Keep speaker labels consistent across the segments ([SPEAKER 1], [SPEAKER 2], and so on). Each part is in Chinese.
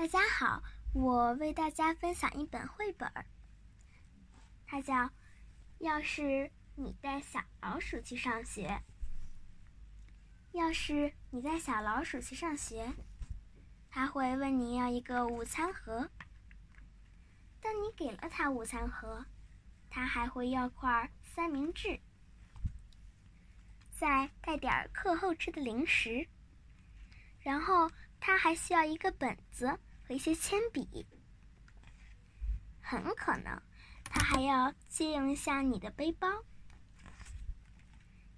[SPEAKER 1] 大家好，我为大家分享一本绘本儿，它叫《要是你带小老鼠去上学》。要是你带小老鼠去上学，他会问你要一个午餐盒。当你给了他午餐盒，他还会要块三明治，再带点课后吃的零食，然后他还需要一个本子。和一些铅笔，很可能他还要借用一下你的背包。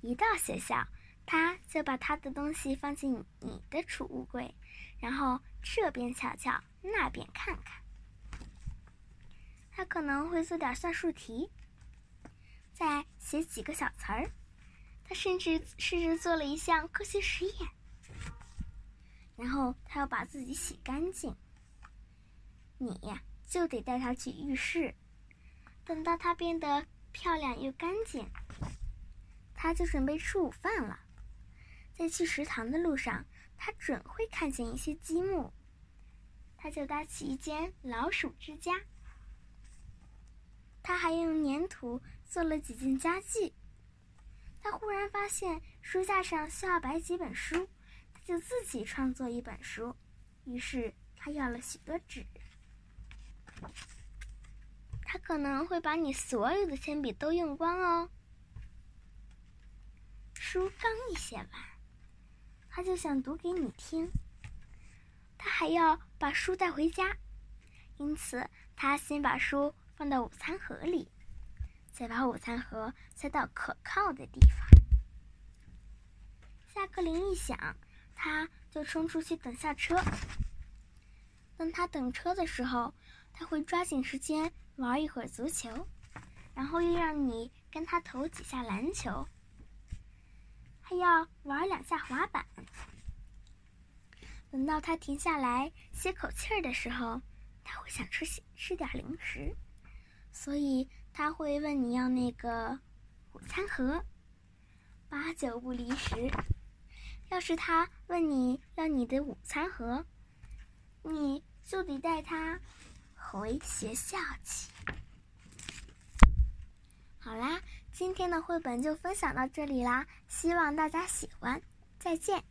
[SPEAKER 1] 一到学校，他就把他的东西放进你的储物柜，然后这边瞧瞧，那边看看。他可能会做点算术题，再写几个小词儿。他甚至试着做了一项科学实验，然后他要把自己洗干净。你，就得带它去浴室，等到它变得漂亮又干净，他就准备吃午饭了。在去食堂的路上，他准会看见一些积木，他就搭起一间老鼠之家。他还用粘土做了几件家具。他忽然发现书架上需要摆几本书，他就自己创作一本书。于是他要了许多纸。可能会把你所有的铅笔都用光哦。书刚一写完，他就想读给你听。他还要把书带回家，因此他先把书放到午餐盒里，再把午餐盒塞到可靠的地方。下课铃一响，他就冲出去等下车。当他等车的时候，他会抓紧时间玩一会儿足球，然后又让你跟他投几下篮球，还要玩两下滑板。等到他停下来歇口气儿的时候，他会想吃吃点零食，所以他会问你要那个午餐盒。八九不离十，要是他问你要你的午餐盒，你就得带他。回学校去。好啦，今天的绘本就分享到这里啦，希望大家喜欢，再见。